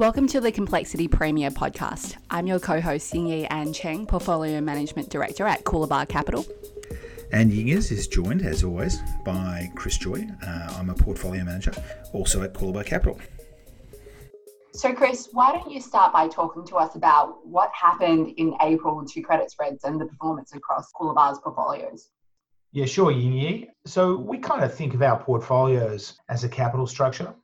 Welcome to the Complexity Premier podcast. I'm your co host, Yingyi Ann Cheng, Portfolio Management Director at Coolabah Capital. And Yingers is joined, as always, by Chris Joye. Uh, I'm a portfolio manager, also at Coolabah Capital. So, Chris, why don't you start by talking to us about what happened in April to credit spreads and the performance across Coolabah's portfolios? Yeah, sure, Yingyi. So we kind of think of our portfolios as a capital structure.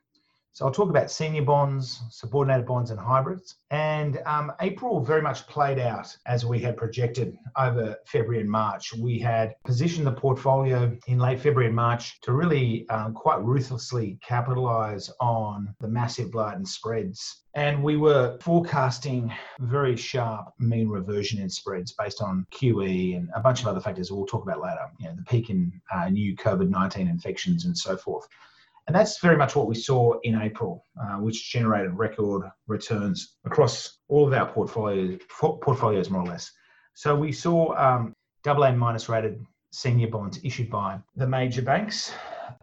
So I'll talk about senior bonds, subordinated bonds, and hybrids. And um, April very much played out as we had projected over February and March. We had positioned the portfolio in late February and March to really um, quite ruthlessly capitalize on the massive blight and spreads. And we were forecasting very sharp mean reversion in spreads based on QE and a bunch of other factors we'll talk about later, you know, the peak in uh, new COVID 19 infections and so forth. And that's very much what we saw in April, uh, which generated record returns across all of our portfolios, portfolios more or less. So we saw um, AA minus rated senior bonds issued by the major banks.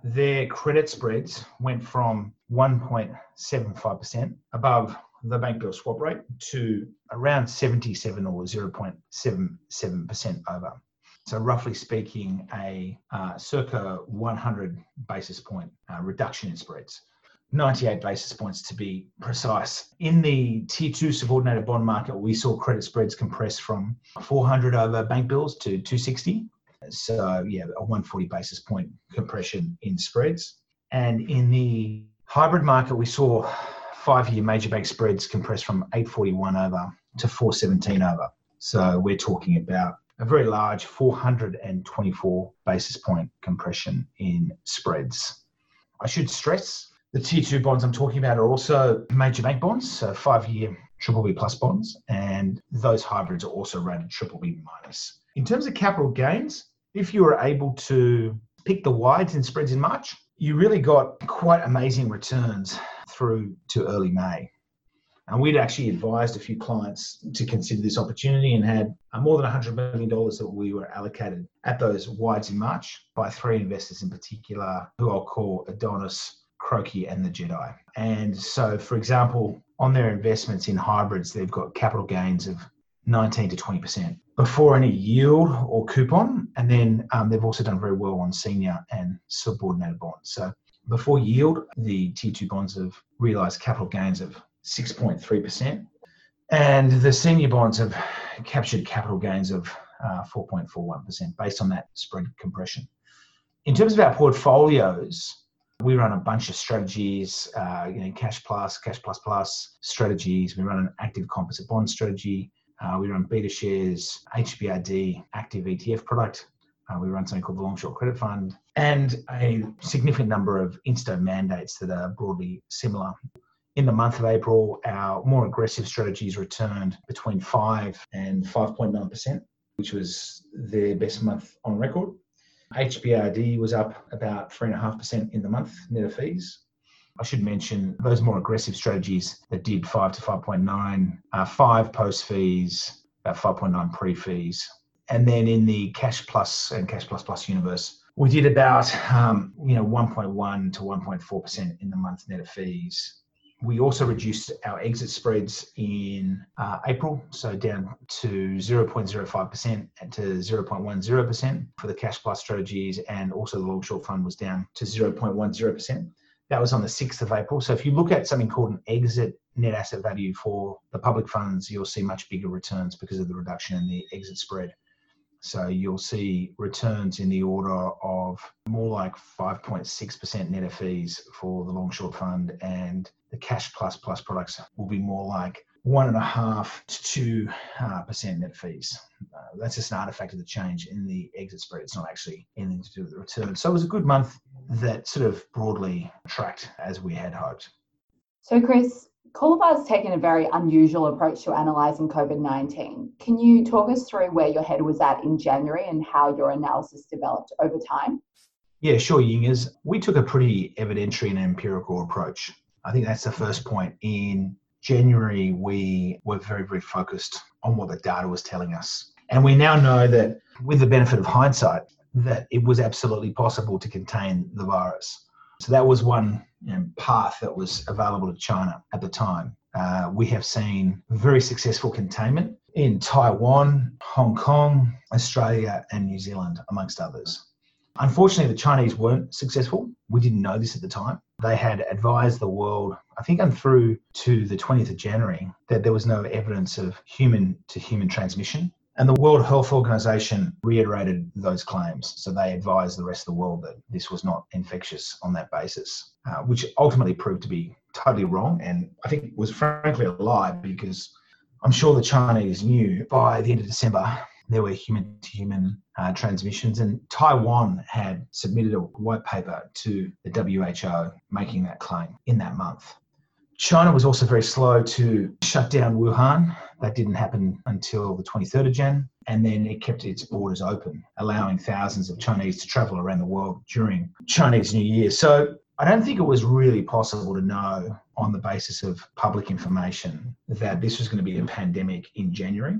Their credit spreads went from 1.75% above the bank bill swap rate to around 77 or 0.77% over. So, roughly speaking, a uh, circa 100 basis point uh, reduction in spreads. 98 basis points to be precise. In the tier two subordinated bond market, we saw credit spreads compress from 400 over bank bills to 260. So, yeah, a 140 basis point compression in spreads. And in the hybrid market, we saw five year major bank spreads compress from 841 over to 417 over. So, we're talking about a very large 424 basis point compression in spreads. I should stress the tier two bonds I'm talking about are also major bank bonds, so five year triple B plus bonds, and those hybrids are also rated triple B minus. In terms of capital gains, if you were able to pick the wides in spreads in March, you really got quite amazing returns through to early May. And we'd actually advised a few clients to consider this opportunity and had uh, more than $100 million that we were allocated at those wides in March by three investors in particular, who I'll call Adonis, Croaky, and the Jedi. And so, for example, on their investments in hybrids, they've got capital gains of 19 to 20% before any yield or coupon. And then um, they've also done very well on senior and subordinated bonds. So before yield, the tier two bonds have realized capital gains of 6.3%. And the senior bonds have captured capital gains of uh, 4.41% based on that spread compression. In terms of our portfolios, we run a bunch of strategies, uh, you know, cash plus, cash plus plus strategies. We run an active composite bond strategy. Uh, we run beta shares, HBRD, active ETF product. Uh, we run something called the Long Short Credit Fund, and a significant number of insto mandates that are broadly similar in the month of April, our more aggressive strategies returned between 5 and 5.9%, which was their best month on record. HBRD was up about 3.5% in the month, net of fees. I should mention those more aggressive strategies that did 5 to 5.9, uh, 5 post fees, about 5.9 pre fees. And then in the cash plus and cash plus plus universe, we did about um, you know 1.1 to 1.4% in the month net of fees we also reduced our exit spreads in uh, April, so down to 0.05% and to 0.10% for the cash plus strategies, and also the long short fund was down to 0.10%. That was on the 6th of April. So if you look at something called an exit net asset value for the public funds, you'll see much bigger returns because of the reduction in the exit spread. So you'll see returns in the order of more like 5.6% net of fees for the long short fund, and the cash plus plus products will be more like one and a half to two uh, percent net fees. Uh, that's just an artifact of the change in the exit spread. It's not actually anything to do with the return. So it was a good month that sort of broadly tracked as we had hoped. So, Chris, Coolabah has taken a very unusual approach to analysing COVID 19. Can you talk us through where your head was at in January and how your analysis developed over time? Yeah, sure, Yingers. We took a pretty evidentiary and empirical approach. I think that's the first point. In January, we were very, very focused on what the data was telling us. And we now know that, with the benefit of hindsight, that it was absolutely possible to contain the virus. So that was one you know, path that was available to China at the time. Uh, we have seen very successful containment in Taiwan, Hong Kong, Australia, and New Zealand, amongst others. Unfortunately, the Chinese weren't successful. We didn't know this at the time. They had advised the world, I think, and through to the 20th of January, that there was no evidence of human to human transmission. And the World Health Organization reiterated those claims. So they advised the rest of the world that this was not infectious on that basis, uh, which ultimately proved to be totally wrong. And I think was frankly a lie because I'm sure the Chinese knew by the end of December there were human to human transmissions, and Taiwan had submitted a white paper to the WHO making that claim in that month. China was also very slow to shut down Wuhan. That didn't happen until the 23rd of Jan, and then it kept its borders open, allowing thousands of Chinese to travel around the world during Chinese New Year. So I don't think it was really possible to know on the basis of public information that this was going to be a pandemic in January.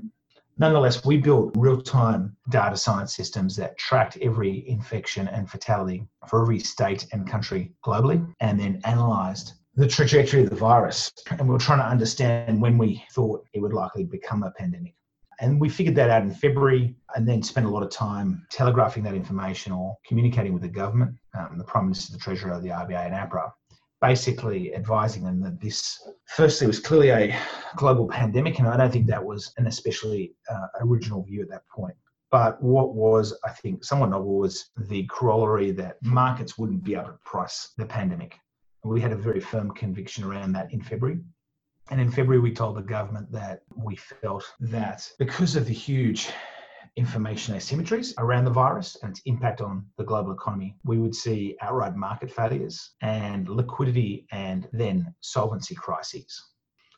Nonetheless, we built real time data science systems that tracked every infection and fatality for every state and country globally and then analyzed the trajectory of the virus. And we were trying to understand when we thought it would likely become a pandemic. And we figured that out in February and then spent a lot of time telegraphing that information or communicating with the government, um, the Prime Minister, the Treasurer, the RBA, and APRA, basically advising them that this, firstly, was clearly a global pandemic, and I don't think that was an especially uh, original view at that point. But what was, I think, somewhat novel was the corollary that markets wouldn't be able to price the pandemic. We had a very firm conviction around that in February. And in February, we told the government that we felt that because of the huge information asymmetries around the virus and its impact on the global economy, we would see outright market failures and liquidity and then solvency crises.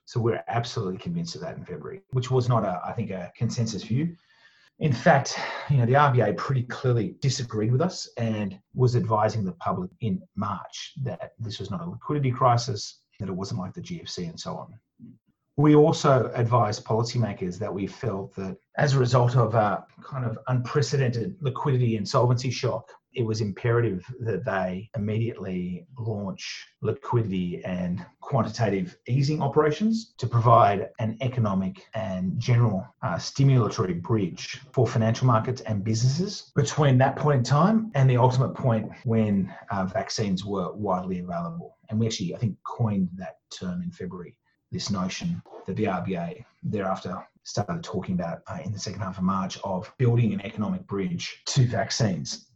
So we're absolutely convinced of that in February, which was not, a, I think, a consensus view. In fact, you know, the RBA pretty clearly disagreed with us and was advising the public in March that this was not a liquidity crisis, that it wasn't like the GFC and so on. We also advised policymakers that we felt that as a result of a kind of unprecedented liquidity and solvency shock, it was imperative that they immediately launch liquidity and quantitative easing operations to provide an economic and general uh, stimulatory bridge for financial markets and businesses between that point in time and the ultimate point when uh, vaccines were widely available. And we actually, I think, coined that term in February this notion that the RBA thereafter started talking about uh, in the second half of March of building an economic bridge to vaccines.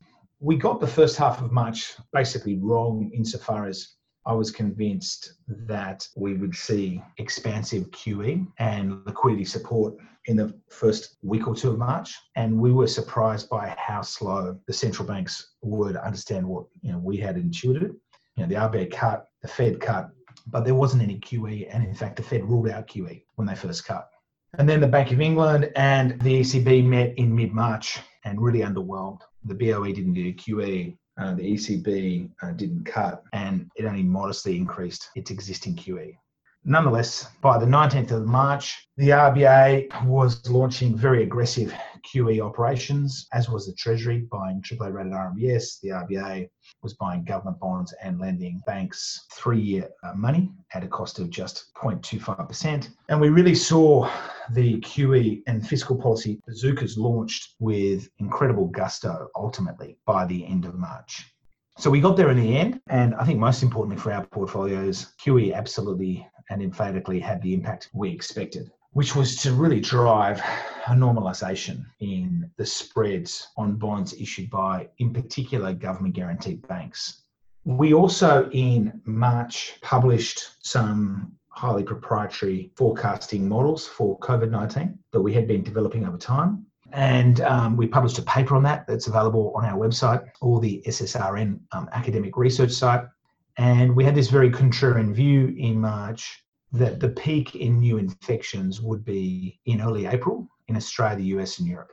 We got the first half of March basically wrong insofar as I was convinced that we would see expansive QE and liquidity support in the first week or two of March. And we were surprised by how slow the central banks would understand what you know we had intuited. You know, the RBA cut, the Fed cut, but there wasn't any QE. And in fact, the Fed ruled out QE when they first cut. And then the Bank of England and the ECB met in mid March and really underwhelmed. The BOE didn't do QE, uh, the ECB uh, didn't cut, and it only modestly increased its existing QE. Nonetheless, by the 19th of March, the RBA was launching very aggressive QE operations, as was the Treasury buying AAA rated RMBS. The RBA was buying government bonds and lending banks three year uh, money at a cost of just 0.25%. And we really saw the QE and fiscal policy bazookas launched with incredible gusto ultimately by the end of March. So we got there in the end, and I think most importantly for our portfolios, QE absolutely and emphatically had the impact we expected, which was to really drive a normalisation in the spreads on bonds issued by, in particular, government guaranteed banks. We also, in March, published some highly proprietary forecasting models for COVID 19 that we had been developing over time. And um, we published a paper on that that's available on our website or the SSRN um, academic research site. And we had this very contrarian view in March that the peak in new infections would be in early April in Australia, the US, and Europe.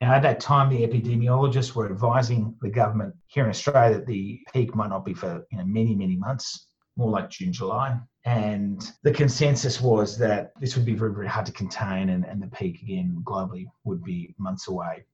Now, at that time, the epidemiologists were advising the government here in Australia that the peak might not be for you know, many, many months, more like June, July. And the consensus was that this would be very, very hard to contain, and, and the peak again globally would be months away.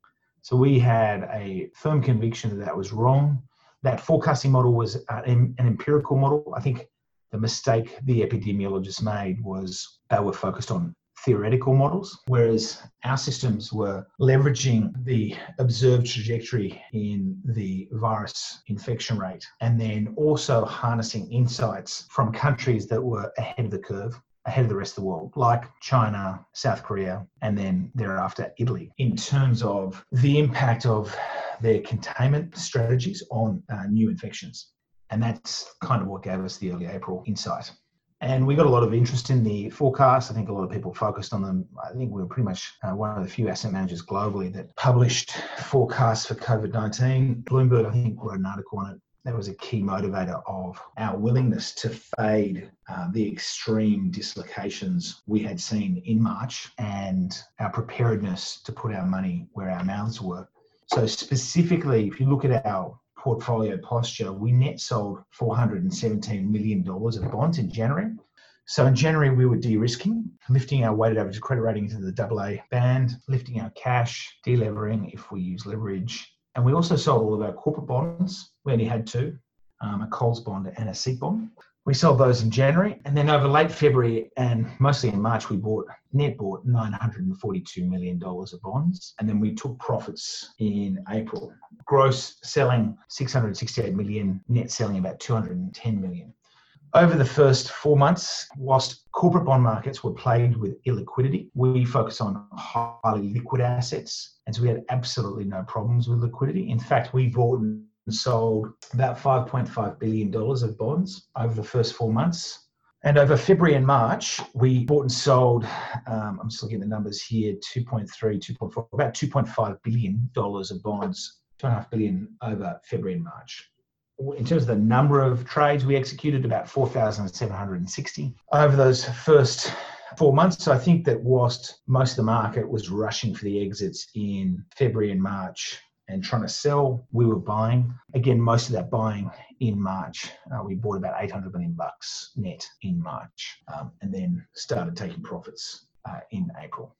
So we had a firm conviction that that was wrong. That forecasting model was uh, an empirical model. I think The mistake the epidemiologists made was they were focused on theoretical models, whereas our systems were leveraging the observed trajectory in the virus infection rate and then also harnessing insights from countries that were ahead of the curve. Ahead of the rest of the world, like China, South Korea, and then thereafter Italy, in terms of the impact of their containment strategies on uh, new infections. And that's kind of what gave us the early April insight. And we got a lot of interest in the forecast. I think a lot of people focused on them. I think we were pretty much uh, one of the few asset managers globally that published forecasts for COVID 19. Bloomberg, I think, wrote an article on it. That was a key motivator of our willingness to fade uh, the extreme dislocations we had seen in March and our preparedness to put our money where our mouths were. So, specifically, if you look at our portfolio posture, we net sold $417 million of bonds in January. So in January, we were de-risking, lifting our weighted average credit rating into the AA band, lifting our cash, delevering if we use leverage. And we also sold all of our corporate bonds. We only had two, um, a Coles bond and a SEEK bond. We sold those in January, and then over late February and mostly in March, we bought net bought $942 million of bonds, and then we took profits in April. Gross selling 668 million, net selling about 210 million. Over the first four months, whilst corporate bond markets were plagued with illiquidity, we focus on highly liquid assets. And so we had absolutely no problems with liquidity. In fact, we bought sold about $5.5 billion of bonds over the first four months. And over February and March, we bought and sold, um, I'm just looking at the numbers here, 2.3, 2.4, about $2.5 billion of bonds, 2.5 billion over February and March. In terms of the number of trades, we executed about 4,760 over those first four months. I think that whilst most of the market was rushing for the exits in February and March, and trying to sell, we were buying. Again, most of that buying in March. Uh, we bought about 800 million bucks net in March um, and then started taking profits uh, in April.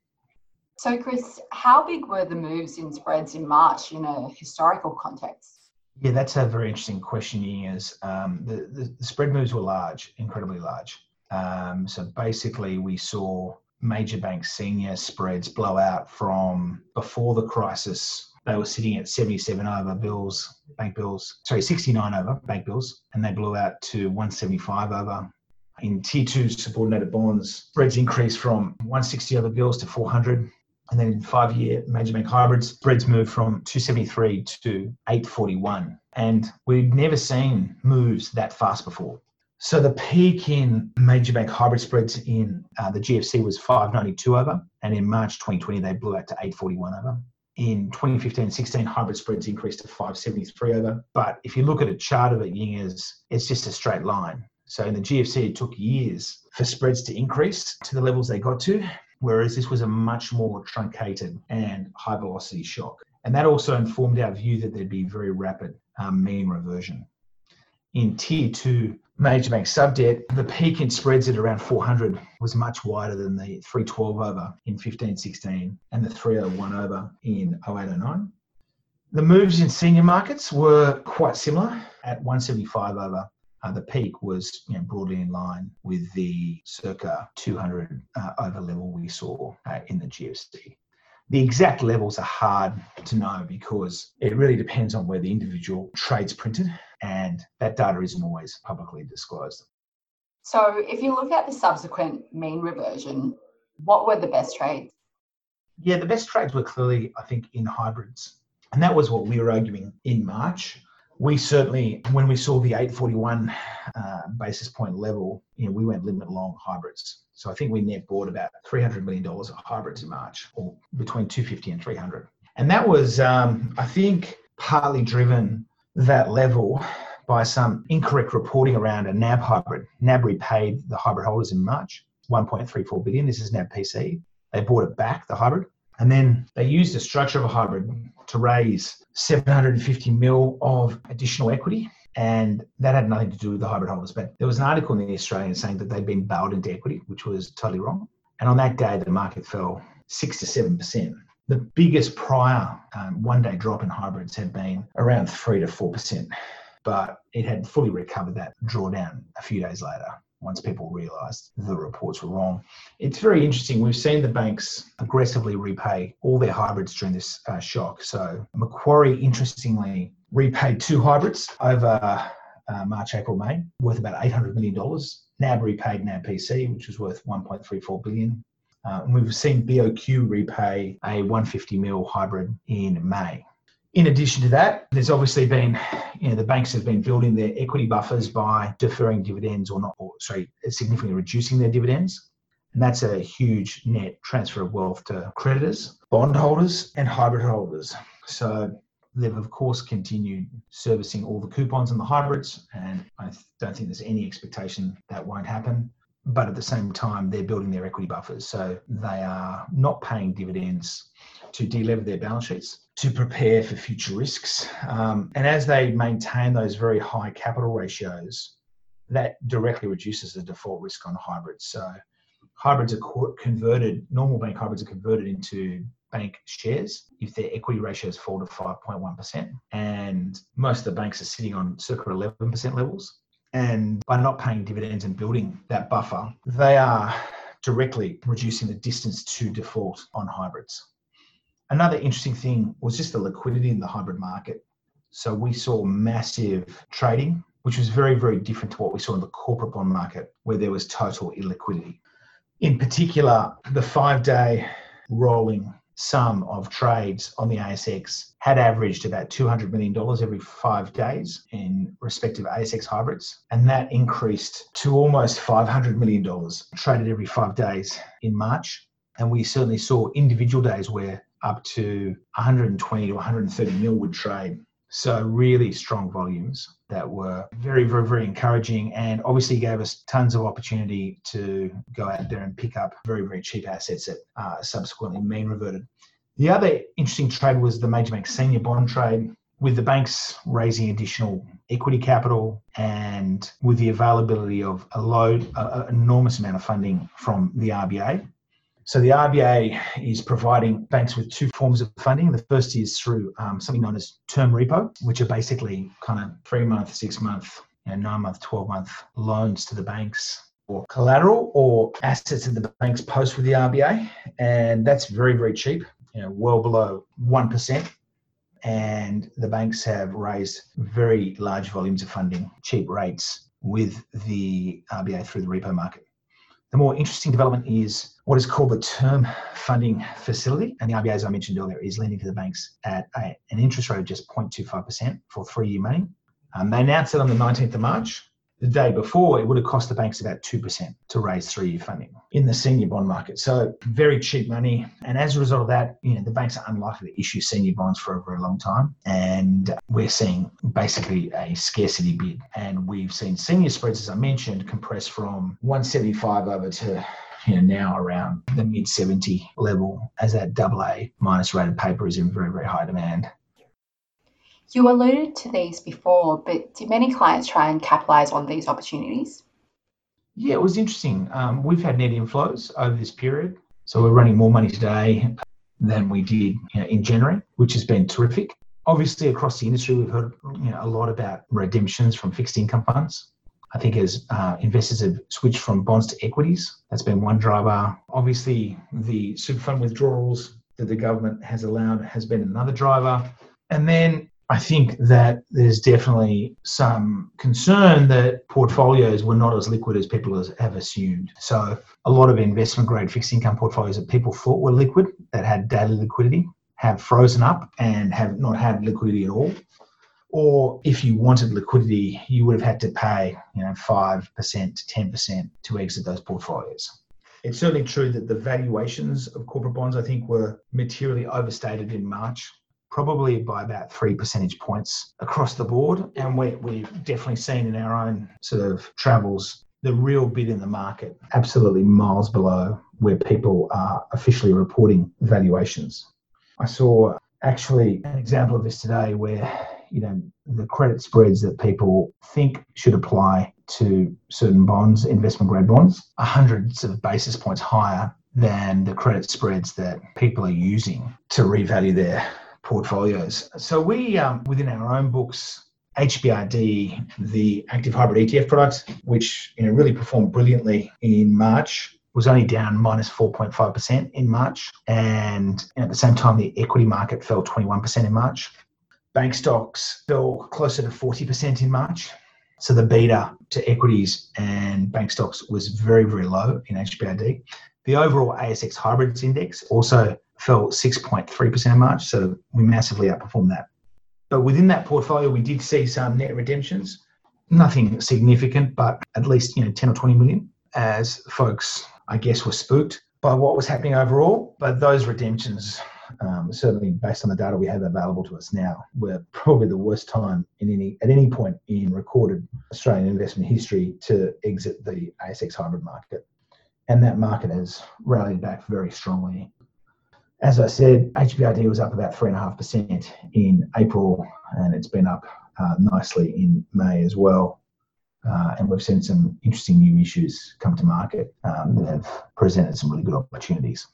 So, Chris, how big were the moves in spreads in March in a historical context? Yeah, that's a very interesting question, Is um, the, the, the, spread moves were large, incredibly large. Um, so basically, we saw major bank senior spreads blow out from before the crisis they were sitting at 77 over bills, bank bills, sorry, 69 over bank bills, and they blew out to 175 over. In tier two subordinated bonds, spreads increased from 160 over bills to 400. And then in five year major bank hybrids, spreads moved from 273 to 841. And we'd never seen moves that fast before. So the peak in major bank hybrid spreads in uh, the GFC was 592 over, and in March 2020 they blew out to 841 over in 2015 16 hybrid spreads increased to 573 over. But if you look at a chart of it yingers it's just a straight line. So in the gfc it took years for spreads to increase to the levels they got to whereas this was a much more truncated and high velocity shock. And that also informed our view that there'd be very rapid um, mean reversion. In tier two major bank sub debt, the peak in spreads at around 400 was much wider than the 312 over in 15 16 and the 301 over in 0809. The moves in senior markets were quite similar at 175 over. Uh, the peak was you know, broadly in line with the circa 200 uh, over level we saw uh, in the GFC. The exact levels are hard to know because it really depends on where the individual trades printed and that data isn't always publicly disclosed. So, if you look at the subsequent mean reversion, what were the best trades? Yeah, the best trades were clearly, I think, in hybrids. And that was what we were arguing in March. We certainly, when we saw the 841 uh, basis point level, you know, we went limit long hybrids. So I think we net bought about $300 million of hybrids in March, or between 250 and 300. And that was, um, I think, partly driven that level by some incorrect reporting around a NAB hybrid. NAB repaid the hybrid holders in March, 1.34 billion. This is NAB PC. They bought it back, the hybrid, and then they used the structure of a hybrid to raise 750 mil of additional equity. And that had nothing to do with the hybrid holders. But there was an article in the Australian saying that they'd been bailed into equity, which was totally wrong. And on that day, the market fell six to seven percent. The biggest prior um, one day drop in hybrids had been around 3 to 4%. but it had fully recovered that drawdown a few days later once people realised the reports were wrong. It's very interesting. We've seen the banks aggressively repay all their hybrids during this uh, shock. So Macquarie, interestingly, repaid two hybrids over uh, March, April, May, worth about $800 million. NAB repaid NAB PC, which was worth 1.34 billion. Uh, and we've seen BOQ repay a 150 mil hybrid in May. In addition to that, there's obviously been, you know, the banks have been building their equity buffers by deferring dividends or not, or sorry, significantly reducing their dividends. And that's a huge net transfer of wealth to creditors, bondholders, and hybrid holders. So they've, of course, continued servicing all the coupons and the hybrids. And I don't think there's any expectation that won't happen. But at the same time, they're building their equity buffers. So they are not paying dividends to delever their balance sheets to prepare for future risks. Um, and as they maintain those very high capital ratios, that directly reduces the default risk on hybrids. So hybrids are converted, normal bank hybrids are converted into bank shares if their equity ratios fall to 5.1%. And most of the banks are sitting on circa 11% levels. And by not paying dividends and building that buffer, they are directly reducing the distance to default on hybrids. Another interesting thing was just the liquidity in the hybrid market. So we saw massive trading, which was very, very different to what we saw in the corporate bond market, where there was total illiquidity. In particular, the five day rolling sum of trades on the ASX had averaged about $200 million every five days in respective ASX hybrids. And that increased to almost $500 million traded every five days in March. And we certainly saw individual days where up to 120 to 130 mil would trade. So really strong volumes that were very, very, very encouraging and obviously gave us tons of opportunity to go out there and pick up very, very cheap assets that uh, subsequently mean reverted. The other interesting trade was the major bank senior bond trade with the banks raising additional equity capital and with the availability of a load, an enormous amount of funding from the RBA so the RBA is providing banks with two forms of funding. The first is through um, something known as term repo, which are basically kind of three month, six month, you know, nine month, 12 month loans to the banks or collateral or assets that the banks post with the RBA. And that's very, very cheap, you know, well below 1%. And the banks have raised very large volumes of funding, cheap rates with the RBA through the repo market. The more interesting development is what is called the Term Funding Facility. And the RBA, as I mentioned earlier, is lending to the banks at a, an interest rate of just 0.25% for three year money. Um, they announced it on the 19th of March the day before, it would have cost the banks about 2% to raise three year funding in the senior bond market. So, very cheap money. And as a result of that, you know, the banks are unlikely to issue senior bonds for a very long time. And we're seeing basically a scarcity bid. And we've seen senior spreads, as I mentioned, compress from 175 over to you know, now around the mid 70 level as that double A minus rated paper is in very, very high demand. You alluded to these before, but did many clients try and capitalize on these opportunities? Yeah, it was interesting. Um, we've had net inflows over this period. So we're running more money today than we did you know, in January, which has been terrific. Obviously, across the industry, we've heard you know, a lot about redemptions from fixed income funds. I think as uh, investors have switched from bonds to equities, that's been one driver. Obviously, the super fund withdrawals that the government has allowed has been another driver. And then I think that there's definitely some concern that portfolios were not as liquid as people have assumed. So, a lot of investment grade fixed income portfolios that people thought were liquid, that had daily liquidity, have frozen up and have not had liquidity at all. Or if you wanted liquidity, you would have had to pay, you know, five percent to ten percent to exit those portfolios. It's certainly true that the valuations of corporate bonds, I think, were materially overstated in March probably by about three percentage points across the board. And we, we've definitely seen in our own sort of travels the real bid in the market absolutely miles below where people are officially reporting valuations. I saw actually an example of this today where you know the credit spreads that people think should apply to certain bonds, investment grade bonds, are hundreds of basis points higher than the credit spreads that people are using to revalue their portfolios. So we, um, within our own books, HBRD, the active hybrid ETF product, which you know really performed brilliantly in March, was only down minus 4.5% in March. And at the same time, the equity market fell 21% in March. Bank stocks fell closer to 40% in March. So the beta to equities and bank stocks was very, very low in HBRD. The overall ASX hybrids index also fell 6.3% in March. So we massively outperformed that. But within that portfolio, we did see some net redemptions. Nothing significant, but at least you know 10 or 20 million as folks, I guess, were spooked by what was happening overall. But those redemptions, um, certainly based on the data we have available to us now, were probably the worst time in any at any point in recorded Australian investment history to exit the ASX hybrid market. And that market has rallied back very strongly as I said, HBRD was up about 3.5% in April, and it's been up uh, nicely in May as well. Uh, and we've seen some interesting new issues come to market um, that have presented some really good opportunities.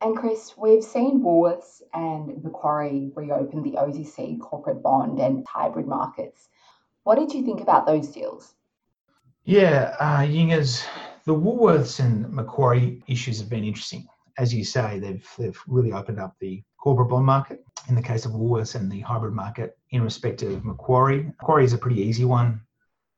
And Chris, we've seen Woolworths and Macquarie reopen the Aussie corporate bond and hybrid markets. What did you think about those deals? Yeah, uh, Yingers, the Woolworths and Macquarie issues have been interesting as you say, they've they've really opened up the corporate bond market. In the case of Woolworths and the hybrid market, in respect of Macquarie, Macquarie is a pretty easy one,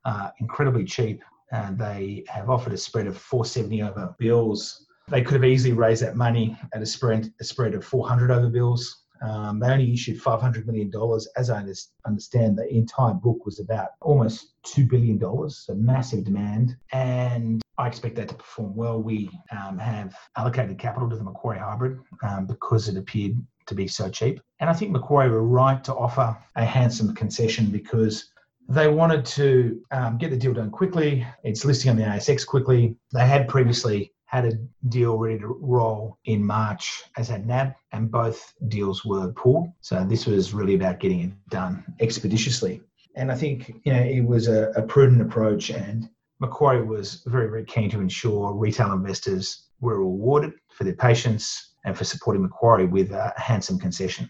uh, incredibly cheap. And they have offered a spread of 470 over bills. They could have easily raised that money at a spread a spread of 400 over bills. Um, they only issued $500 million. As I understand, the entire book was about almost $2 billion, so massive demand. And I expect that to perform well. We um, have allocated capital to the Macquarie hybrid um, because it appeared to be so cheap. And I think Macquarie were right to offer a handsome concession because they wanted to um, get the deal done quickly. It's listing on the ASX quickly. They had previously had a deal ready to roll in March, as had NAB, and both deals were pulled. So this was really about getting it done expeditiously. And I think you know it was a, a prudent approach, and Macquarie was very, very keen to ensure retail investors were rewarded for their patience and for supporting Macquarie with a handsome concession.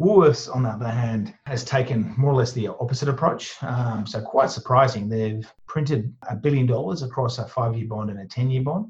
Woolworths, on the other hand, has taken more or less the opposite approach. Um, so, quite surprising, they've printed a billion dollars across a five year bond and a 10 year bond.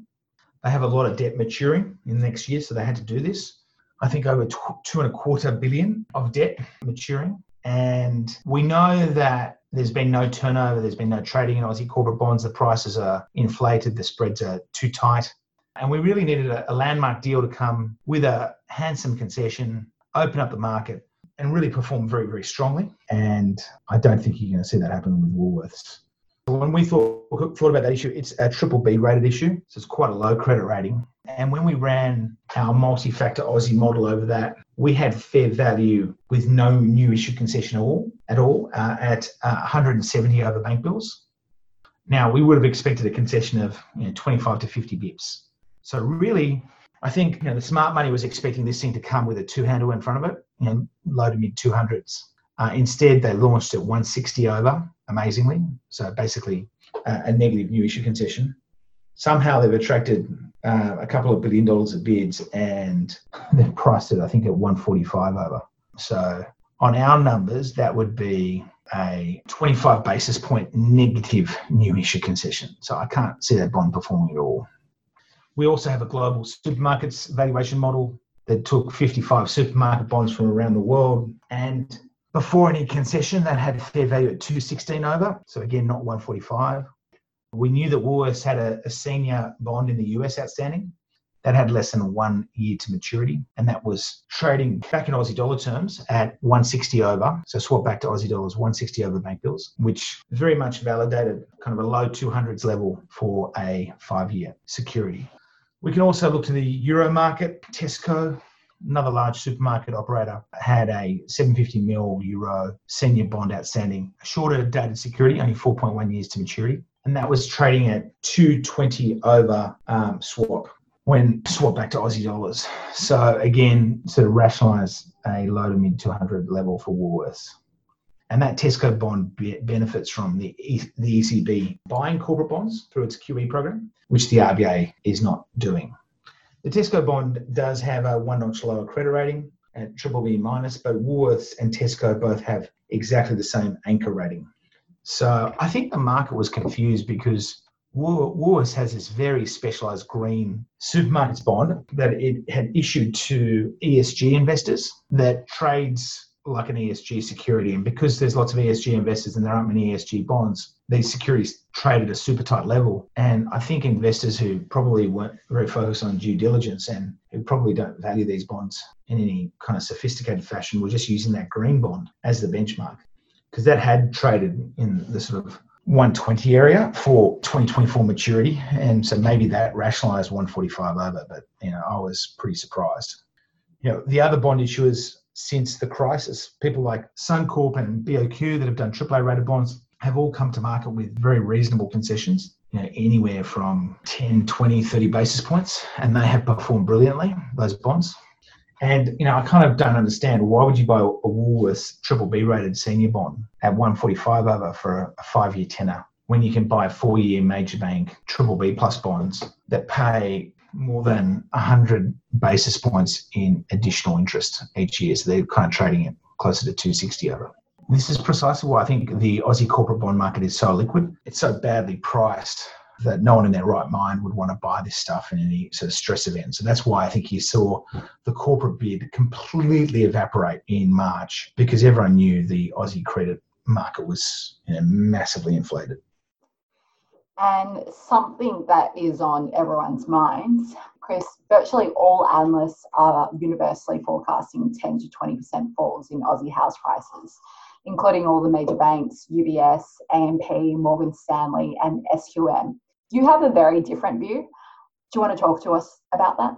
They have a lot of debt maturing in the next year, so they had to do this. I think over two and a quarter billion of debt maturing. And we know that there's been no turnover, there's been no trading in Aussie corporate bonds, the prices are inflated, the spreads are too tight. And we really needed a, a landmark deal to come with a handsome concession, open up the market, and really perform very, very strongly. And I don't think you're going to see that happen with Woolworths. When we thought, thought about that issue, it's a triple B rated issue, so it's quite a low credit rating. And when we ran our multi factor Aussie model over that, we had fair value with no new issue concession at all, at, all, uh, at uh, 170 over bank bills. Now, we would have expected a concession of you know, 25 to 50 bips. So, really, I think you know, the smart money was expecting this thing to come with a two handle in front of it, you know, low to mid 200s. Uh, instead, they launched at 160 over, amazingly. So basically, uh, a negative new issue concession. Somehow they've attracted uh, a couple of billion dollars of bids and they've priced it, I think, at 145 over. So on our numbers, that would be a 25 basis point negative new issue concession. So I can't see that bond performing at all. We also have a global supermarkets valuation model that took 55 supermarket bonds from around the world and before any concession, that had fair value at 216 over. So again, not 145. We knew that Woolworths had a, a senior bond in the US outstanding that had less than one year to maturity, and that was trading back in Aussie dollar terms at 160 over. So swap back to Aussie dollars, 160 over bank bills, which very much validated kind of a low 200s level for a five year security. We can also look to the euro market. Tesco another large supermarket operator had a 750 mil euro senior bond outstanding, shorter dated security, only 4.1 years to maturity. And that was trading at 220 over um, swap when swap back to Aussie dollars. So again, sort of rationalise a low to mid 200 level for Woolworths. And that Tesco bond benefits from the, the ECB buying corporate bonds through its QE program, which the RBA is not doing. The Tesco bond does have a one notch lower credit rating. at triple B minus, but Woolworths and Tesco both have exactly the same anchor rating. So I think the market was confused because Woolworths has this very specialized green supermarkets bond that it had issued to ESG investors that trades like an ESG security. And because there's lots of ESG investors and there aren't many ESG bonds, these securities trade at a super tight level. And I think investors who probably weren't very focused on due diligence and who probably don't value these bonds in any kind of sophisticated fashion were just using that green bond as the benchmark. Because that had traded in the sort of 120 area for 2024 maturity. And so maybe that rationalized 145 over, but you know, I was pretty surprised. You know, the other bond issuers since the crisis. People like Suncorp and BOQ that have done AAA rated bonds have all come to market with very reasonable concessions, you know, anywhere from 10, 20, 30 basis points, and they have performed brilliantly, those bonds. And you know, I kind of don't understand why would you buy a Woolworths triple B rated senior bond at 145 over for a five year tenor when you can buy a four year major bank triple B plus bonds that pay more than 100 basis points in additional interest each year. So they're kind of trading it closer to 260 over. This is precisely why I think the Aussie corporate bond market is so liquid. It's so badly priced that no one in their right mind would want to buy this stuff in any sort of stress event. So that's why I think you saw the corporate bid completely evaporate in March because everyone knew the Aussie credit market was you know, massively inflated. And something that is on everyone's minds, Chris, virtually all analysts are universally forecasting 10 to 20% falls in Aussie house prices, including all the major banks, UBS, AMP, Morgan Stanley, and SQM. You have a very different view. Do you want to talk to us about that?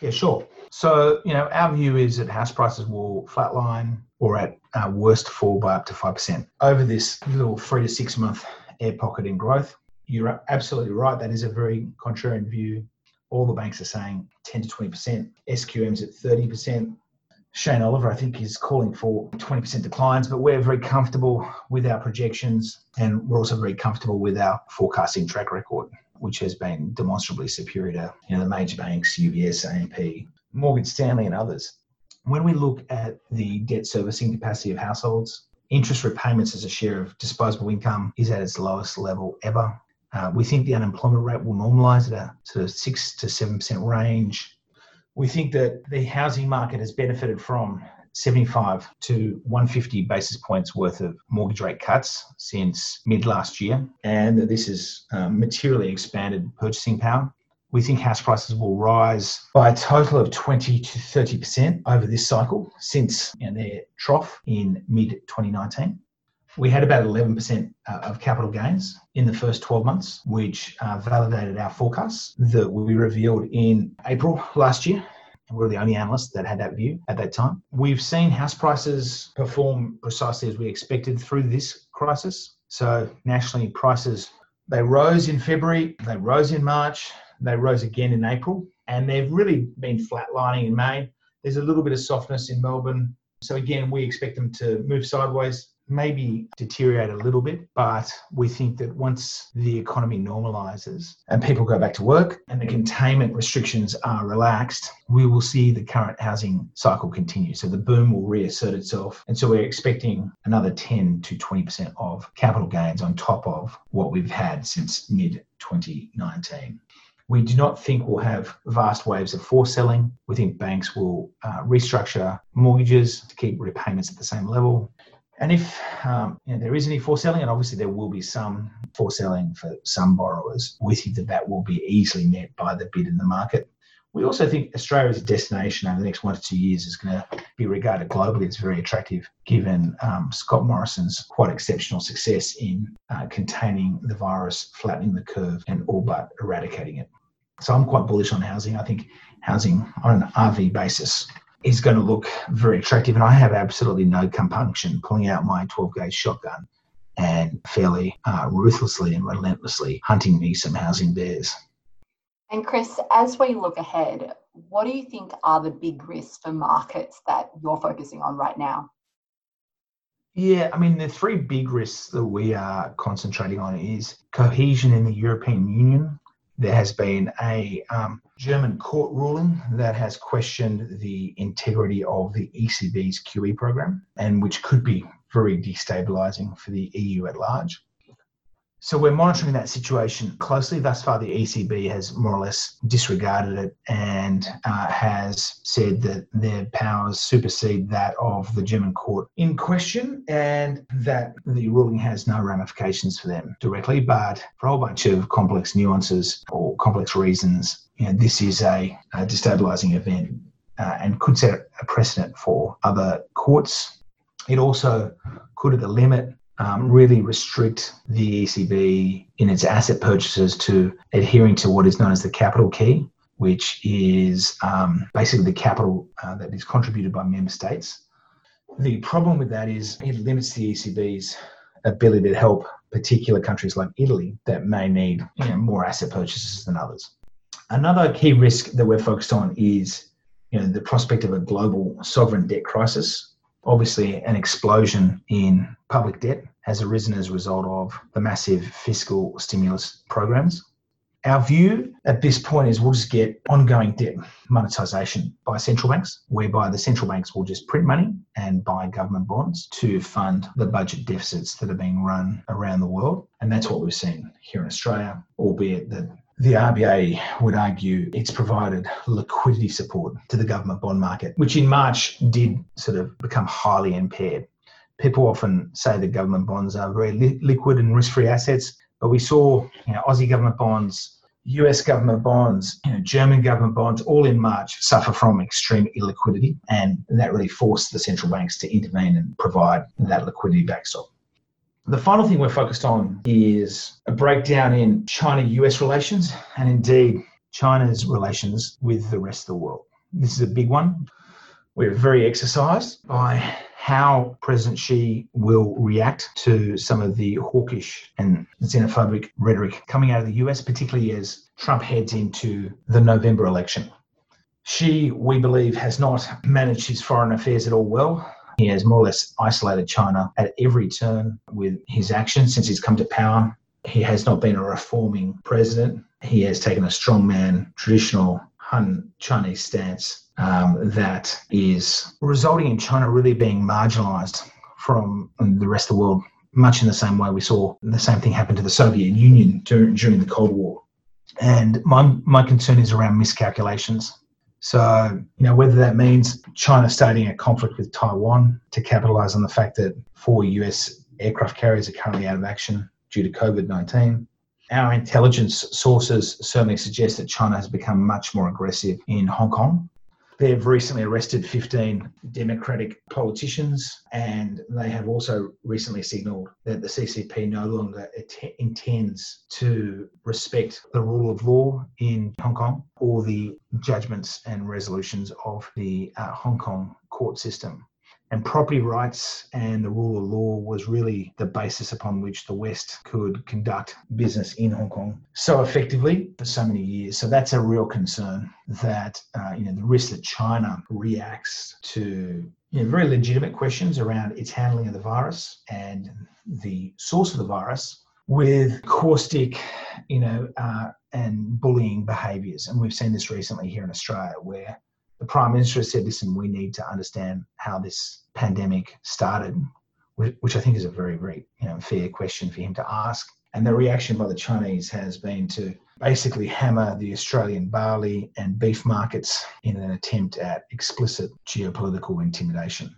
Yeah, sure. So, you know, our view is that house prices will flatline or at uh, worst fall by up to 5% over this little three to six month air pocket in growth. You're absolutely right. That is a very contrarian view. All the banks are saying 10 to 20%. SQM's at 30%. Shane Oliver, I think, is calling for 20% declines, but we're very comfortable with our projections and we're also very comfortable with our forecasting track record, which has been demonstrably superior to you know, the major banks, UBS, AMP, Morgan Stanley, and others. When we look at the debt servicing capacity of households, Interest repayments as a share of disposable income is at its lowest level ever. Uh, we think the unemployment rate will normalise at a sort of six to seven percent range. We think that the housing market has benefited from 75 to 150 basis points worth of mortgage rate cuts since mid last year, and that this has um, materially expanded purchasing power. We think house prices will rise by a total of 20 to 30% over this cycle since you know, their trough in mid 2019. We had about 11% uh, of capital gains in the first 12 months, which uh, validated our forecasts that we revealed in April last year. And we're the only analysts that had that view at that time. We've seen house prices perform precisely as we expected through this crisis. So, nationally, prices they rose in February, they rose in March, they rose again in April, and they've really been flatlining in May. There's a little bit of softness in Melbourne. So, again, we expect them to move sideways, maybe deteriorate a little bit, but we think that once the economy normalizes and people go back to work and the containment restrictions are relaxed, we will see the current housing cycle continue. So the boom will reassert itself. And so we're expecting another 10 to 20% of capital gains on top of what we've had since mid 2019. We do not think we'll have vast waves of forced selling. We think banks will uh, restructure mortgages to keep repayments at the same level. And if um, you know, there is any forced selling, and obviously there will be some forced selling for some borrowers, we think that that will be easily met by the bid in the market. We also think Australia as a destination over the next one to two years is going to be regarded globally as very attractive, given um, Scott Morrison's quite exceptional success in uh, containing the virus, flattening the curve, and all but eradicating it. So I'm quite bullish on housing. I think housing on an RV basis is going to look very attractive, and I have absolutely no compunction pulling out my 12 gauge shotgun and fairly uh, ruthlessly and relentlessly hunting me some housing bears. And Chris, as we look ahead, what do you think are the big risks for markets that you're focusing on right now? Yeah, I mean, the three big risks that we are concentrating on is cohesion in the European Union, there has been a um, German court ruling that has questioned the integrity of the ECB's QE program and which could be very destabilizing for the EU at large. So we're monitoring that situation closely. Thus far, the ECB has more or less disregarded it and uh, has said that their powers supersede that of the German court in question and that the ruling has no ramifications for them directly. But for a whole bunch of complex nuances or complex reasons, you know, this is a, a destabilizing event uh, and could set a precedent for other courts. It also could, at the limit, um, really restrict the ECB in its asset purchases to adhering to what is known as the capital key, which is um, basically the capital uh, that is contributed by member states. The problem with that is it limits the ECB's ability to help particular countries like Italy that may need you know, more asset purchases than others. Another key risk that we're focused on is you know, the prospect of a global sovereign debt crisis Obviously, an explosion in public debt has arisen as a result of the massive fiscal stimulus programs. Our view at this point is we'll just get ongoing debt monetization by central banks, whereby the central banks will just print money and buy government bonds to fund the budget deficits that are being run around the world. And that's what we've seen here in Australia, albeit that the RBA would argue it's provided liquidity support to the government bond market, which in March did sort of become highly impaired. People often say that government bonds are very li- liquid and risk-free assets, but we saw you know, Aussie government bonds, US government bonds, you know, German government bonds, all in March suffer from extreme illiquidity, and that really forced the central banks to intervene and provide that liquidity backstop. The final thing we're focused on is a breakdown in China US relations and indeed China's relations with the rest of the world. This is a big one. We're very exercised by how President Xi will react to some of the hawkish and xenophobic rhetoric coming out of the US, particularly as Trump heads into the November election. Xi, we believe, has not managed his foreign affairs at all well. He has more or less isolated China at every turn with his actions since he's come to power. He has not been a reforming president. He has taken a strongman, traditional Han Chinese stance um, that is resulting in China really being marginalized from the rest of the world, much in the same way we saw the same thing happen to the Soviet Union during, during the Cold War. And my, my concern is around miscalculations. So, you know, whether that means China starting a conflict with Taiwan to capitalize on the fact that four US aircraft carriers are currently out of action due to COVID 19. Our intelligence sources certainly suggest that China has become much more aggressive in Hong Kong They've recently arrested 15 Democratic politicians, and they have also recently signalled that the CCP no longer intends to respect the rule of law in Hong Kong or the judgments and resolutions of the uh, Hong Kong court system. And property rights and the rule of law was really the basis upon which the West could conduct business in Hong Kong so effectively for so many years. So that's a real concern that uh, you know the risk that China reacts to you know, very legitimate questions around its handling of the virus and the source of the virus with caustic, you know, uh, and bullying behaviours. And we've seen this recently here in Australia, where the Prime Minister said, "Listen, we need to understand how this pandemic started, which I think is a very, very you know, fair question for him to ask. And the reaction by the Chinese has been to basically hammer the Australian barley and beef markets in an attempt at explicit geopolitical intimidation.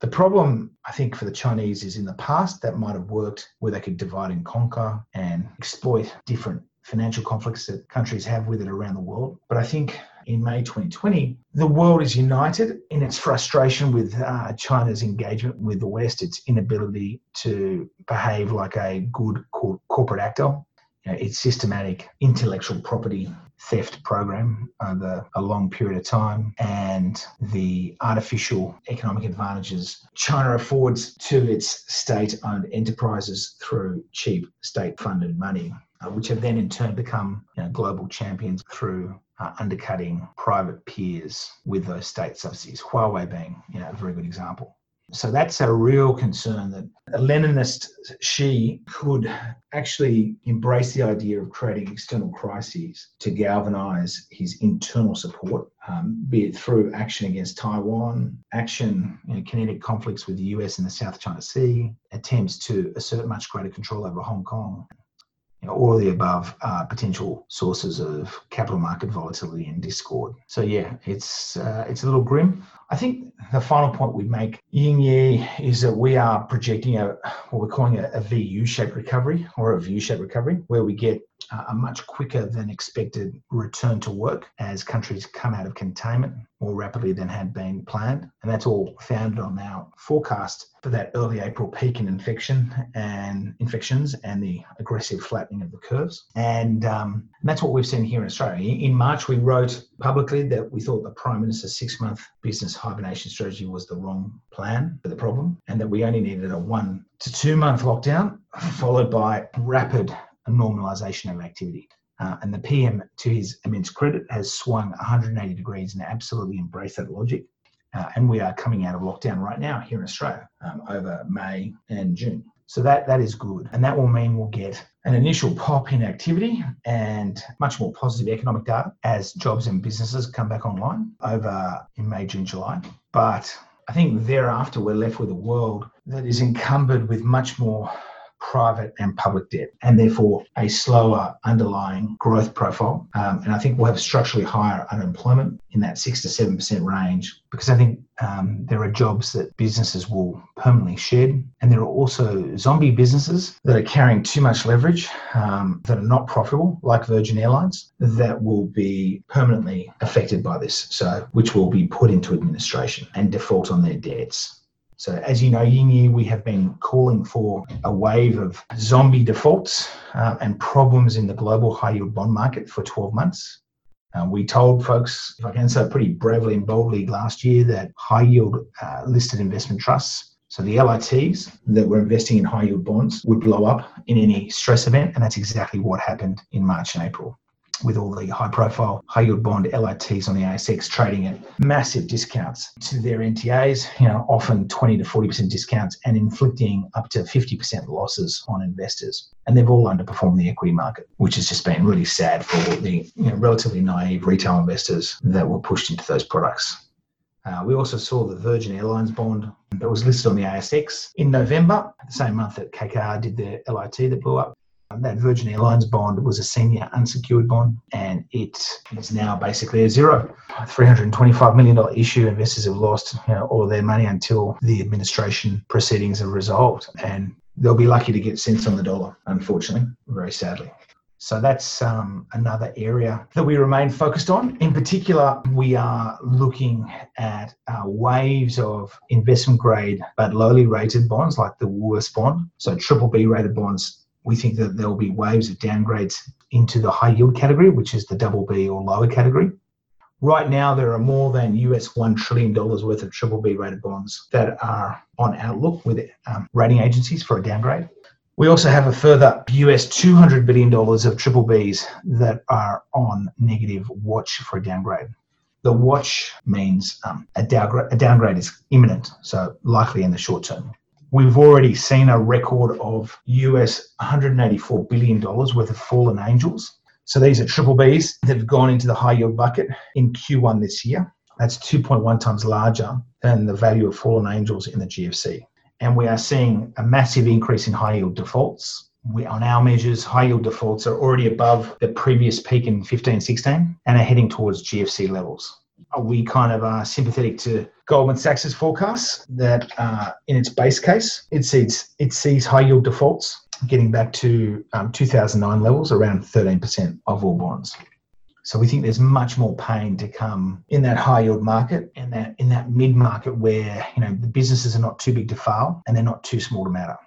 The problem, I think, for the Chinese is in the past that might have worked where they could divide and conquer and exploit different financial conflicts that countries have with it around the world. But I think in May 2020, the world is united in its frustration with uh, China's engagement with the West, its inability to behave like a good cor- corporate actor, you know, its systematic intellectual property theft program over a long period of time, and the artificial economic advantages China affords to its state owned enterprises through cheap state funded money. Uh, which have then in turn become you know, global champions through uh, undercutting private peers with those state subsidies. Huawei being you know, a very good example. So that's a real concern that a Leninist Xi could actually embrace the idea of creating external crises to galvanize his internal support, um, be it through action against Taiwan, action in kinetic conflicts with the US in the South China Sea, attempts to assert much greater control over Hong Kong, you know, all of the above are potential sources of capital market volatility and discord. So yeah, it's uh, it's a little grim. I think the final point we make, Ying Yi, is that we are projecting a what we're calling a, a VU-shaped recovery or a V-shaped recovery, where we get a much quicker than expected return to work as countries come out of containment more rapidly than had been planned. And that's all founded on our forecast for that early April peak in infection and infections and the aggressive flattening of the curves. And, um, and that's what we've seen here in Australia. In March, we wrote publicly that we thought the Prime Minister's six month business hibernation strategy was the wrong plan for the problem and that we only needed a one to two month lockdown followed by rapid a normalisation of activity. Uh, and the PM, to his immense credit, has swung 180 degrees and absolutely embraced that logic. Uh, and we are coming out of lockdown right now here in Australia um, over May and June. So that that is good, and that will mean we'll get an initial pop in activity and much more positive economic data as jobs and businesses come back online over in May, June, July. But I think thereafter we're left with a world that is encumbered with much more private and public debt, and therefore a slower underlying growth profile. Um, and I think we'll have structurally higher unemployment in that six to seven percent range because I think um, there are jobs that businesses will permanently shed, and there are also zombie businesses that are carrying too much leverage um, that are not profitable, like Virgin Airlines, that will be permanently affected by this. So, which will be put into administration and default on their debts. So, as you know, Ying Yi, we have been calling for a wave of zombie defaults uh, and problems in the global high yield bond market for 12 months. Uh, we told folks, if I can say pretty bravely and boldly last year, that high yield uh, listed investment trusts, so the LITs that were investing in high yield bonds, would blow up in any stress event. And that's exactly what happened in March and April with all the high profile high yield bond LITs on the ASX trading at massive discounts to their NTAs, you know, often 20 to 40% discounts and inflicting up to 50% losses on investors. And they've all underperformed the equity market, which has just been really sad for the you know, relatively naive retail investors that were pushed into those products. Uh, we also saw the Virgin Airlines bond that was listed on the ASX in November, the same month that KKR did their LIT that blew up. That Virgin Airlines bond was a senior unsecured bond and it is now basically a zero. $325 million issue. Investors have lost you know, all their money until the administration proceedings are resolved. And they'll be lucky to get cents on the dollar, unfortunately, very sadly. So that's um, another area that we remain focused on. In particular, we are looking at uh, waves of investment grade but lowly rated bonds like the Woolworths bond. So triple B rated bonds we think that there will be waves of downgrades into the high yield category, which is the double B or lower category. Right now, there are more than US $1 trillion worth of triple B rated bonds that are on outlook with um, rating agencies for a downgrade. We also have a further US $200 billion of triple Bs that are on negative watch for a downgrade. The watch means um, a, a downgrade is imminent, so likely in the short term. We've already seen a record of US $184 billion worth of fallen angels. So these are triple Bs that have gone into the high yield bucket in Q1 this year. That's 2.1 times larger than the value of fallen angels in the GFC. And we are seeing a massive increase in high yield defaults. We, on our measures, high yield defaults are already above the previous peak in 15 16 and are heading towards GFC levels we kind of are sympathetic to Goldman Sachs's forecasts that uh, in its base case, it sees, it sees high yield defaults getting back to um, 2009 levels, around 13% of all bonds. So we think there's much more pain to come in that high yield market and that in that mid market where you know the businesses are not too big to fail and they're not too small to matter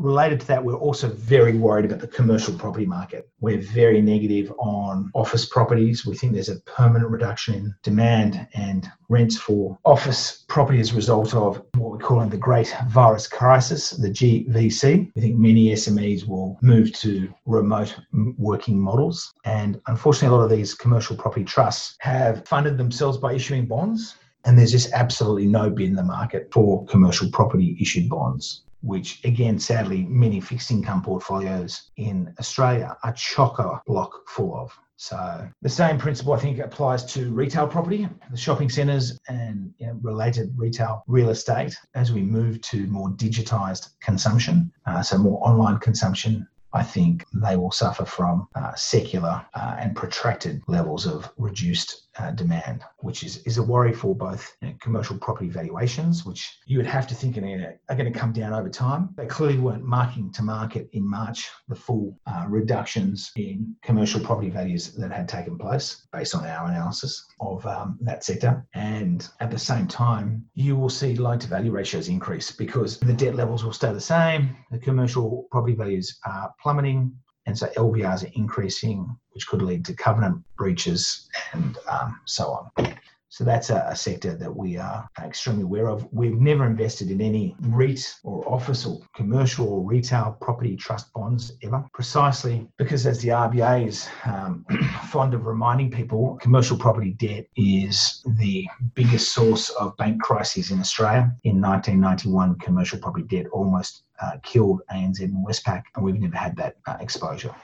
related to that, we're also very worried about the commercial property market. We're very negative on office properties. We think there's a permanent reduction in demand and rents for office property as a result of what we're calling the Great Virus Crisis, the GVC. We think many SMEs will move to remote working models. And unfortunately, a lot of these commercial property trusts have funded themselves by issuing bonds And there's just absolutely no bid in the market for commercial property issued bonds, which again, sadly, many fixed income portfolios in Australia are chocker block full of. So the same principle I think applies to retail property, the shopping centres and you know, related retail real estate as we move to more digitised consumption, uh, so more online consumption I think they will suffer from uh, secular uh, and protracted levels of reduced uh, demand, which is, is a worry for both you know, commercial property valuations, which you would have to think are, going to come down over time. They clearly weren't marking to market in March the full uh, reductions in commercial property values that had taken place based on our analysis of um, that sector. And at the same time, you will see loan to value ratios increase because the debt levels will stay the same, the commercial property values are plummeting, and so LVRs are increasing, which could lead to covenant breaches and um, so on. So that's a, a, sector that we are extremely aware of. We've never invested in any REIT or office or commercial or retail property trust bonds ever, precisely because, as the RBA is um, fond of reminding people, commercial property debt is the biggest source of bank crises in Australia. In 1991, commercial property debt almost uh, killed ANZ and Westpac, and we've never had that uh, exposure.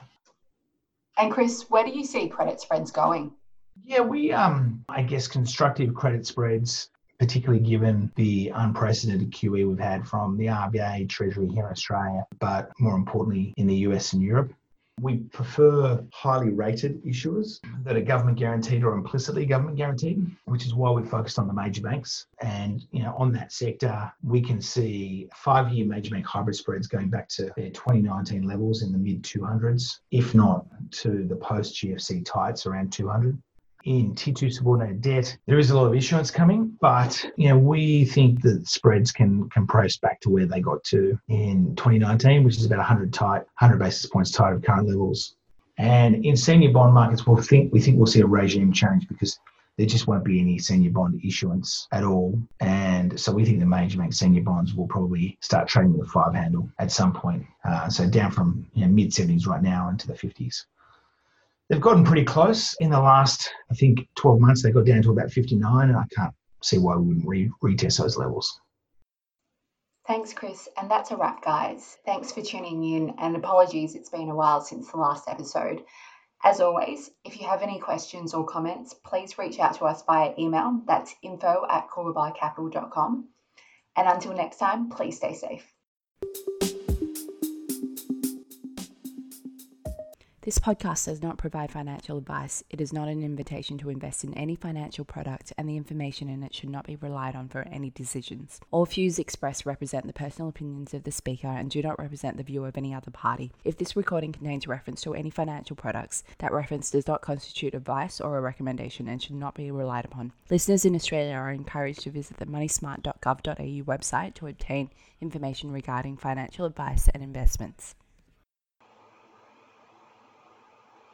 And Chris, where do you see credit spreads going? Yeah, we, um, I guess, constructive credit spreads, particularly given the unprecedented QE we've had from the RBA, Treasury here in Australia, but more importantly in the US and Europe. We prefer highly rated issuers that are government guaranteed or implicitly government guaranteed, which is why we focused on the major banks. And you know, on that sector, we can see five-year major bank hybrid spreads going back to their 2019 levels in the mid 200s, if not to the post GFC tights around 200 in T2 subordinated debt. There is a lot of issuance coming, but you know we think that spreads can compress back to where they got to in 2019, which is about 100 tight, 100 basis points tight of current levels. And in senior bond markets, we'll think we think we'll see a regime change because there just won't be any senior bond issuance at all. And so we think the major bank senior bonds will probably start trading with a five handle at some point. Uh, so down from you know, mid 70s right now into the 50s. They've gotten pretty close in the last, I think, 12 months. They got down to about 59, and I can't see why we wouldn't re- retest those levels. Thanks, Chris. And that's a wrap, guys. Thanks for tuning in, and apologies, it's been a while since the last episode. As always, if you have any questions or comments, please reach out to us via email. That's info at coolabahcapital.com. And until next time, please stay safe. This podcast does not provide financial advice. It is not an invitation to invest in any financial product, and the information in it should not be relied on for any decisions. All views expressed represent the personal opinions of the speaker and do not represent the view of any other party. If this recording contains reference to any financial products, that reference does not constitute advice or a recommendation and should not be relied upon. Listeners in Australia are encouraged to visit the moneysmart.gov.au website to obtain information regarding financial advice and investments.